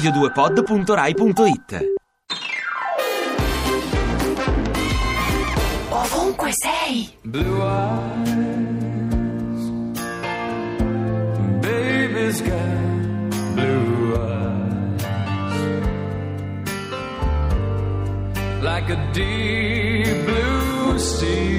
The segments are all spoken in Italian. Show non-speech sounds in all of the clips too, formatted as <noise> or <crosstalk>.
radio2pod.rai.it Ovunque sei. Blue eyes, baby's got blue eyes, like a deep blue sea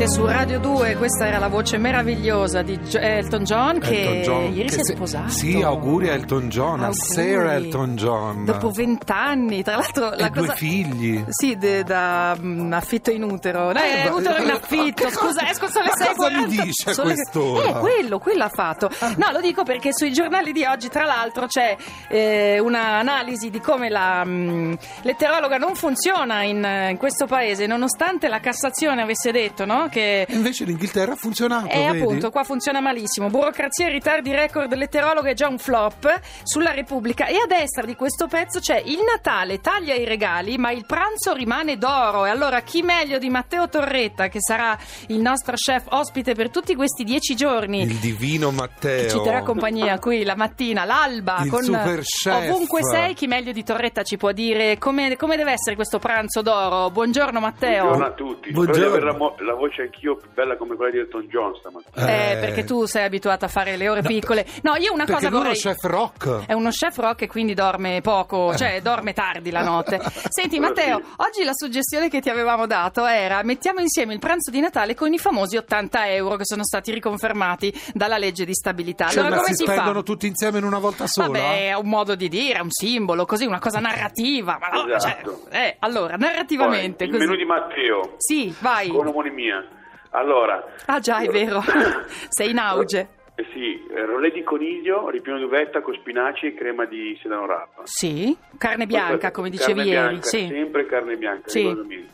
Siete su Radio 2, questa era la voce meravigliosa di Gio- Elton John che Elton John, ieri che si è sposato. Sì, auguri a Elton John, a Auguri. Sarah Elton John. Dopo vent'anni, tra l'altro la e due cosa... figli. Sì, de- da mm, affitto in utero. Eh, ma- utero in <laughs> affitto, ma- scusa, esco sono le ma cosa 6.40. mi dice a le- quest'ora? Eh, quello, quello ha fatto. No, lo dico perché sui giornali di oggi, tra l'altro, c'è eh, un'analisi di come la mm, letterologa non funziona in, in questo paese, nonostante la Cassazione avesse detto, no? Che Invece l'Inghilterra ha funzionato, eh, vedi? appunto, qua funziona malissimo. Burocrazia e ritardi record letterologo è già un flop sulla Repubblica. E a destra di questo pezzo c'è il Natale taglia i regali, ma il pranzo rimane d'oro. E allora chi meglio di Matteo Torretta, che sarà il nostro chef ospite per tutti questi dieci giorni. Il divino Matteo. Ci terrà compagnia qui la mattina, l'alba, Il con super chef. ovunque sei, chi meglio di Torretta ci può dire come, come deve essere questo pranzo d'oro. Buongiorno Matteo. Buongiorno a tutti, Buongiorno. spero di avere la, mo- la voce faccia anch'io più bella come quella di Elton John stamattina. Eh, Eh. perché tu sei abituata a fare le ore piccole. No, io una Perché cosa lui è uno vorrei. chef rock. È uno chef rock e quindi dorme poco, cioè dorme tardi la notte. <laughs> Senti Matteo, Sì. oggi la suggestione che ti avevamo dato era mettiamo insieme il pranzo di Natale con i famosi 80 euro che sono stati riconfermati dalla legge di stabilità. Cioè, Allora ma come si si spendono fa? tutti insieme in una volta sola? Vabbè, è un modo di dire, è un simbolo, così, una cosa narrativa. Ma no, Esatto. cioè, eh, allora, narrativamente. Poi, il così. menù di Matteo, Sì, vai. con omonimia. Allora... Ah già, è vero. <laughs> Sei in auge. Eh sì, eh, rollè di coniglio, ripieno d'uvetta con spinaci e crema di sedano rapa. Sì, carne bianca, come dicevi Carne ieri. bianca, Sì. Sempre carne bianca, Sì.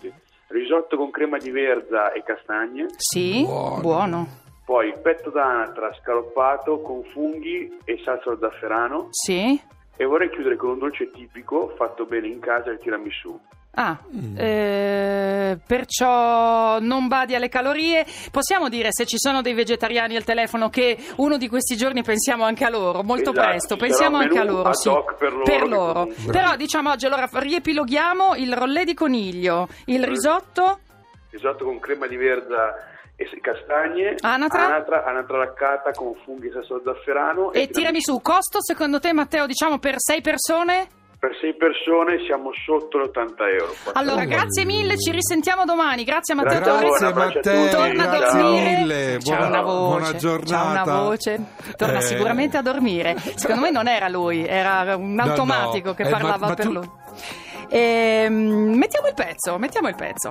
Risotto con crema di verza e castagne. Sì, Buono. buono. Poi petto d'anatra scaloppato con funghi e salsa allo zafferano. Sì. E vorrei chiudere con un dolce tipico fatto bene in casa, il tiramisù. Ah, eh, perciò non badi alle calorie. Possiamo dire, se ci sono dei vegetariani al telefono, che uno di questi giorni pensiamo anche a loro, molto Esatto, presto, pensiamo anche a loro. Sì, per loro, che comunque- Però diciamo oggi, allora riepiloghiamo il rollè di coniglio, il risotto, Risotto con crema di verza e castagne. Anatra? Anatra, anatra laccata con funghi e salsa zafferano. e tiramisù. Costo secondo te, Matteo, diciamo per sei persone? Per sei persone siamo sotto gli 80 euro. Allora, Oh, grazie mille, ci risentiamo domani. Grazie a Matteo Grazie. Torres. Grazie Un abbraccio a Matteo. Torna a grazie dormire. mille. Buona, una voce. buona C'ha giornata. una voce. Torna Eh. sicuramente a dormire. Secondo me non era lui, era un No, automatico no. che Eh, ma- parlava ma per tu- lui. Ehm, mettiamo il pezzo, mettiamo il pezzo.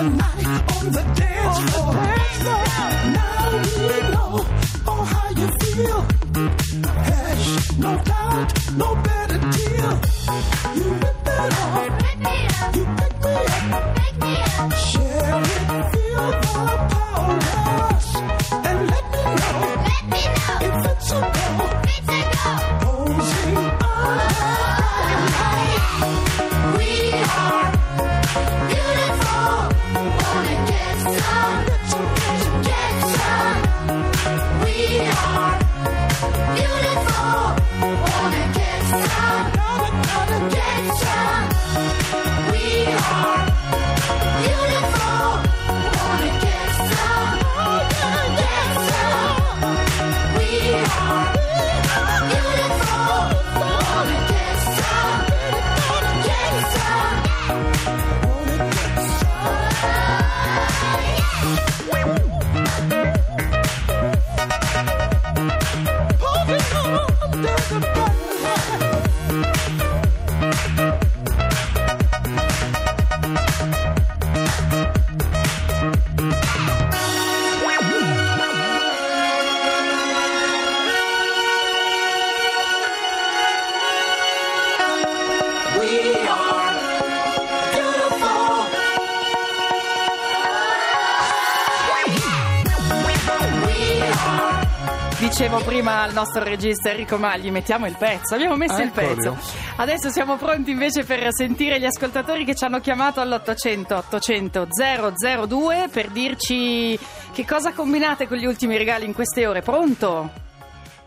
the night al nostro regista Enrico Magli, mettiamo il pezzo, abbiamo messo il Eccolo. pezzo. Adesso siamo pronti invece per sentire gli ascoltatori che ci hanno chiamato all'800 800 002 per dirci che cosa combinate con gli ultimi regali in queste ore. Pronto?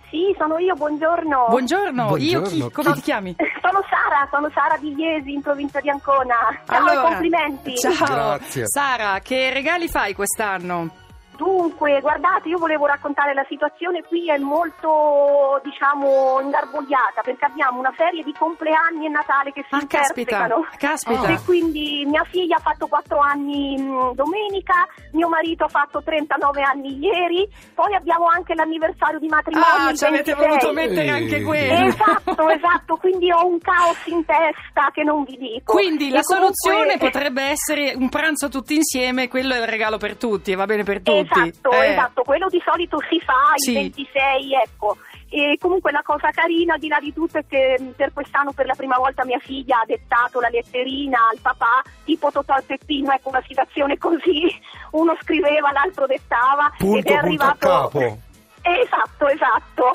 Sì, sono io, buongiorno. Buongiorno, io Buongiorno. chi? Come ti chiami? <laughs> Sono Sara, sono Sara di Iesi, in provincia di Ancona. Ciao e complimenti. Ciao. Grazie. Sara, che regali fai quest'anno? Dunque, guardate, io volevo raccontare la situazione qui è molto, diciamo, ingarbugliata perché abbiamo una serie di compleanni e Natale che si Ah, caspita, intersecano. caspita. E quindi mia figlia ha fatto 4 anni mh, domenica, mio marito ha fatto 39 anni ieri, poi abbiamo anche l'anniversario di matrimonio. Ah, ci avete 26. voluto mettere anche quello. Esatto, esatto, quindi ho un caos in testa che non vi dico. Quindi la E comunque- soluzione potrebbe essere un pranzo tutti insieme, quello è il regalo per tutti, e va bene per tutti. Esatto, Eh. esatto, quello di solito si fa Sì. il 26, ecco. E comunque la cosa carina, di là di tutto, è che per quest'anno per la prima volta mia figlia ha dettato la letterina al papà, tipo Totò e Peppino, ecco una situazione così, <laughs> uno scriveva, l'altro dettava Punto, ed è punto a arrivato... Esatto, esatto.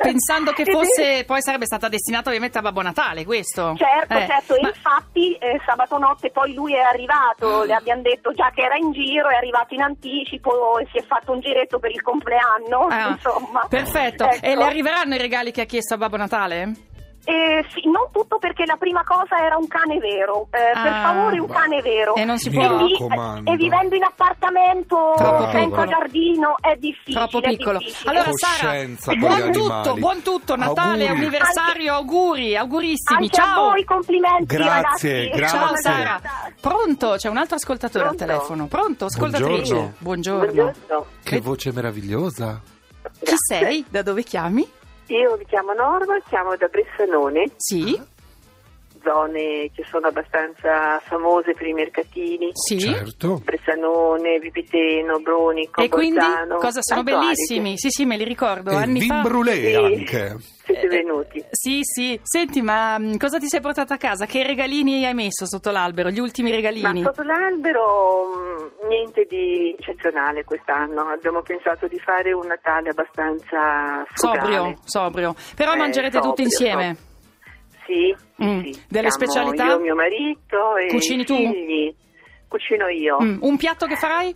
Pensando che <laughs> fosse, poi sarebbe stata destinata ovviamente a Babbo Natale, questo. Certo, Eh, certo, ma- infatti eh, sabato notte poi lui è arrivato, le abbiamo detto già che era in giro, è arrivato in anticipo e si è fatto un giretto per il compleanno, Ah, insomma. Perfetto. Ecco. E le arriveranno i regali che ha chiesto a Babbo Natale? Eh, sì, non tutto perché la prima cosa era un cane vero, eh, per Ah. favore un cane vero. E non si può. Quindi, raccomando. eh, e vivendo in appartamento Troppo senza piccolo. giardino è difficile. Troppo piccolo. difficile. Allora, Sara, buon tutto, buon tutto, Natale, Auguri. anniversario, auguri, augurissimi. Anche a Ciao. voi complimenti Grazie, ragazzi. grazie. Ciao Grazie. Sara. Pronto? C'è un altro ascoltatore Pronto? al telefono. Pronto? Ascoltatrice. Buongiorno. Buongiorno. Che voce meravigliosa. Chi sei? Da dove chiami? Io mi chiamo Norma, chiamo da Bressanone, Sì? zone che sono abbastanza famose per i mercatini. Sì? Certo. Bressanone, Vipiteno, Bronico, E quindi Bolzano. cosa sono bellissimi? Sì, sì, me li ricordo. E Anni vin fa. brûlé Sì. anche. Siete venuti. Sì, sì. Senti, ma mh, cosa ti sei portata a casa? Che regalini hai messo sotto l'albero? Gli ultimi Ma regalini? sotto l'albero mh, niente di eccezionale quest'anno. Abbiamo pensato di fare un Natale abbastanza frugale. Sobrio, sobrio. Però Eh, mangerete tutti insieme. Sì, sì, Mm. sì. Delle Siamo specialità? Io, mio marito e Cucini i tu? figli. Cucino io. Mm, Un piatto che farai?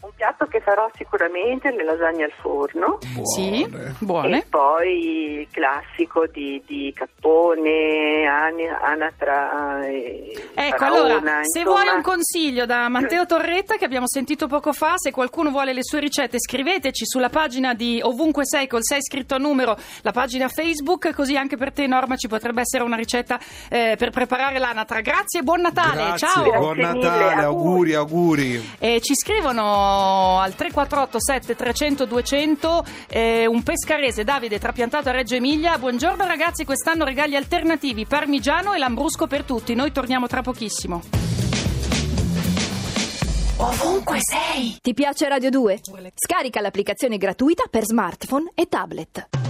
Un piatto che farò sicuramente le lasagne al forno. Sì, buone. E poi il classico di, di cappone, anatra e Ecco, faraona, allora, se insomma. vuoi un consiglio da Matteo Torretta che abbiamo sentito poco fa, se qualcuno vuole le sue ricette scriveteci sulla pagina di Ovunque Sei col 6 scritto a numero, la pagina Facebook, così anche per te Norma ci potrebbe essere una ricetta eh, per preparare l'anatra. Grazie e buon Natale, Grazie, ciao! buon Natale, auguri. auguri, auguri. E ci scrivono al 348 7300 200 eh, un pescarese Davide trapiantato a Reggio Emilia. Buongiorno ragazzi, quest'anno regali alternativi, parmigiano e lambrusco per tutti. Noi torniamo tra pochissimo. Ovunque sei. Ti piace Radio 2? Scarica l'applicazione gratuita per smartphone e tablet.